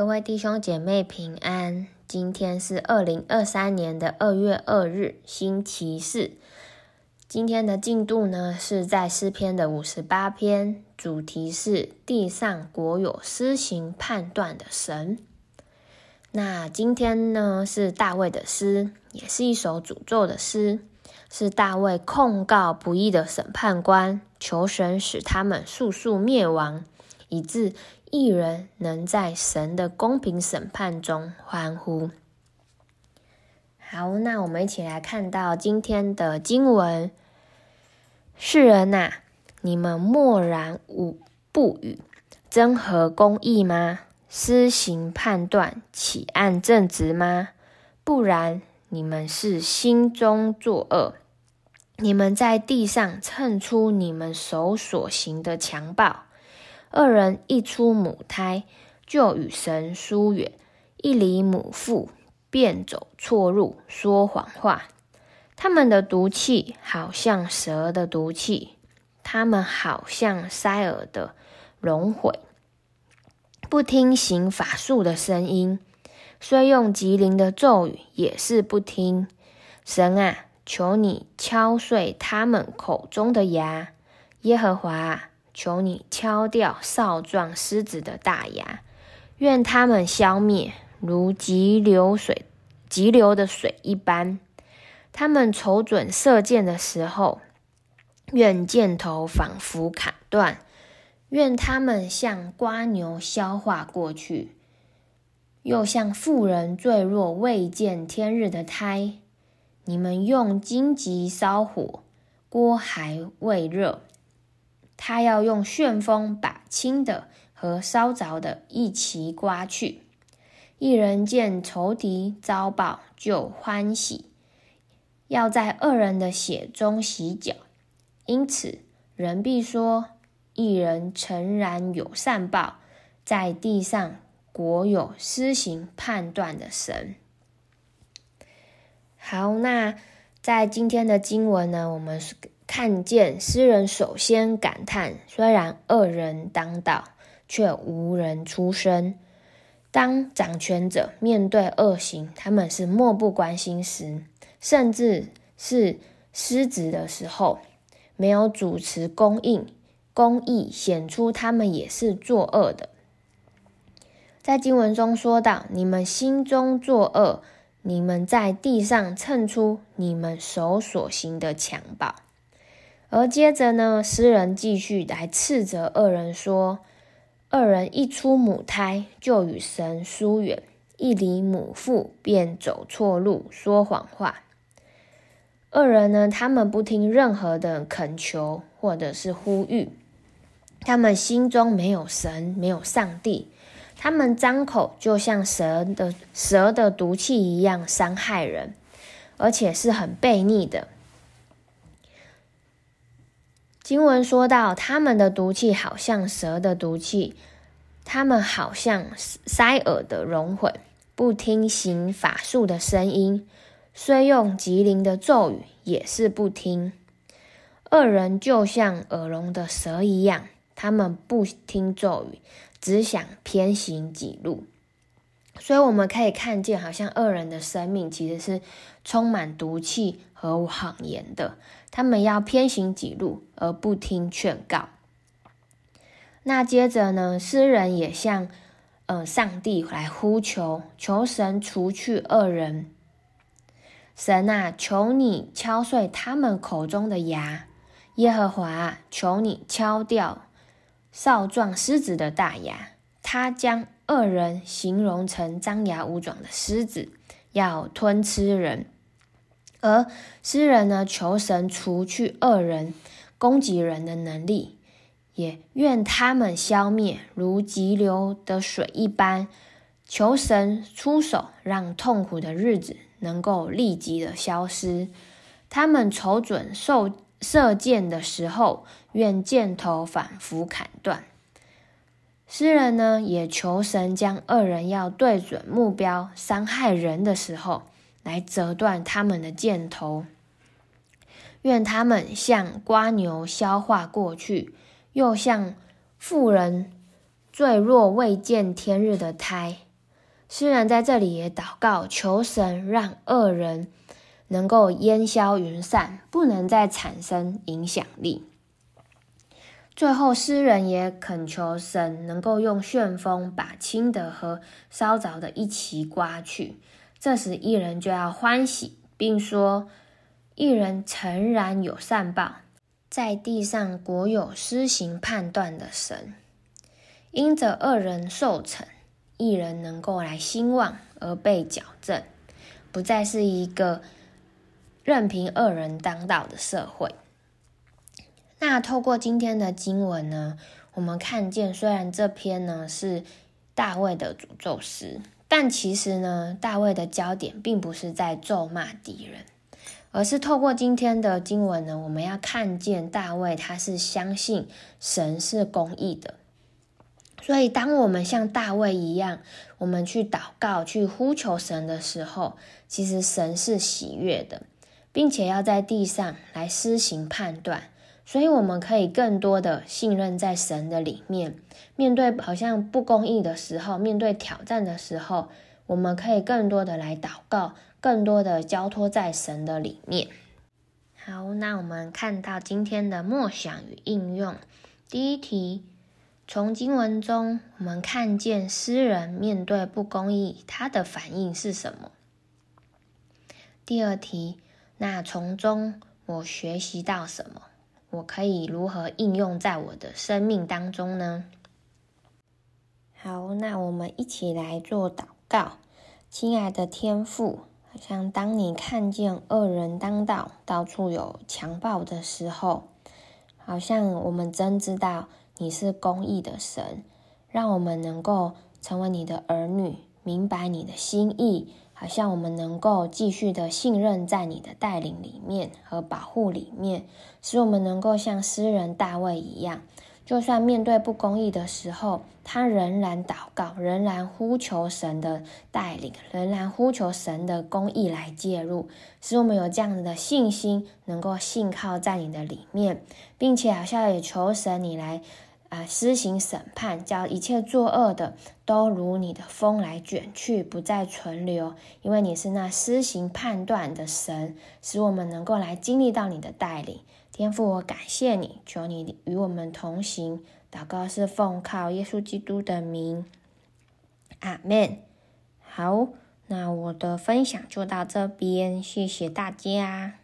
各位弟兄姐妹平安，今天是二零二三年的二月二日，星期四。今天的进度呢，是在诗篇的五十八篇，主题是地上国有施行判断的神。那今天呢，是大卫的诗，也是一首诅咒的诗，是大卫控告不义的审判官，求神使他们速速灭亡，以致一人能在神的公平审判中欢呼。好，那我们一起来看到今天的经文。世人呐、你们默然无不语，真合公义吗？施行判断，岂按正直吗？不然，你们是心中作恶。你们在地上称出你们手所行的强暴。二人一出母胎，就与神疏远；一离母腹。便走错路，说谎话。他们的毒气好像蛇的毒气，他们好像塞耳的熔毁，不听行法术的声音，虽用吉灵的咒语，也是不听。神啊，求你敲碎他们口中的牙；耶和华，求你敲掉少壮狮子的大牙，愿他们消灭。如急流水、急流的水一般，他们瞅准射箭的时候，愿箭头仿佛砍断；愿他们像瓜牛消化过去，又像妇人坠落未见天日的胎。你们用荆棘烧火，锅还未热，他要用旋风把轻的和烧着的一齐刮去。一人见仇敌遭报，就欢喜，要在恶人的血中洗脚。因此，人必说：一人诚然有善报，在地上国有施行判断的神。好，那在今天的经文呢，我们是看见诗人首先感叹：虽然恶人当道，却无人出声。当掌权者面对恶行，他们是漠不关心时，甚至是失职的时候，没有主持公义，公义显出他们也是作恶的。在经文中说到：“你们心中作恶，你们在地上蹭出你们手所行的强暴。”而接着呢，诗人继续来斥责恶人说。恶人一出母胎，就与神疏远；一离母腹，便走错路，说谎话。恶人呢，他们不听任何的恳求或者是呼吁，他们心中没有神，没有上帝，他们张口就像蛇的蛇的毒气一样伤害人，而且是很悖逆的。经文说到，他们的毒气好像蛇的毒气，他们好像塞耳的熔毁，不听行法术的声音，虽用吉灵的咒语，也是不听。恶人就像耳聋的蛇一样，他们不听咒语，只想偏行己路。所以我们可以看见，好像恶人的生命其实是充满毒气和谎言的。他们要偏行己路，而不听劝告。那接着呢，诗人也向呃上帝来呼求，求神除去恶人。神啊，求你敲碎他们口中的牙；耶和华，求你敲掉少壮狮子的大牙。他将恶人形容成张牙舞爪的狮子，要吞吃人。而诗人呢，求神除去恶人攻击人的能力，也愿他们消灭，如急流的水一般。求神出手，让痛苦的日子能够立即的消失。他们瞅准受射箭的时候，愿箭头反复砍断。诗人呢，也求神将恶人要对准目标伤害人的时候，来折断他们的箭头，愿他们像蜗牛消化过去，又像妇人坠落未见天日的胎，诗人在这里也祷告，求神让恶人能够烟消云散，不能再产生影响力。最后，诗人也恳求神能够用旋风把青的和烧着的一起刮去。这时，义人就要欢喜，并说：“义人诚然有善报，在地上果有施行判断的神。因着恶人受惩，义人能够来兴旺而被矫正，不再是一个任凭恶人当道的社会。”那透过今天的经文呢，我们看见，虽然这篇呢是大卫的诅咒诗，但其实呢，大卫的焦点并不是在咒骂敌人，而是透过今天的经文呢，我们要看见大卫他是相信神是公义的。所以，当我们像大卫一样，我们去祷告、去呼求神的时候，其实神是喜悦的，并且要在地上来施行判断。所以，我们可以更多的信任在神的里面。面对好像不公义的时候，面对挑战的时候，我们可以更多的来祷告，更多的交托在神的里面。好，那我们看到今天的默想与应用。第一题，从经文中我们看见诗人面对不公义，他的反应是什么？第二题，那从中我学习到什么？我可以如何应用在我的生命当中呢？好，那我们一起来做祷告。亲爱的天父，好像当你看见恶人当道，到处有强暴的时候，好像我们真知道你是公义的神，让我们能够成为你的儿女，明白你的心意。好像我们能够继续的信任在你的带领里面和保护里面，使我们能够像诗人大卫一样，就算面对不公义的时候，他仍然祷告，仍然呼求神的带领，仍然呼求神的公义来介入，使我们有这样子的信心，能够信靠在你的里面，并且好像也求神你来。啊！施行审判，叫一切作恶的都如你的风来卷去，不再存留。因为你是那施行判断的神，使我们能够来经历到你的带领。天父，我感谢你，求你与我们同行。祷告是奉靠耶稣基督的名，阿门。好，那我的分享就到这边，谢谢大家。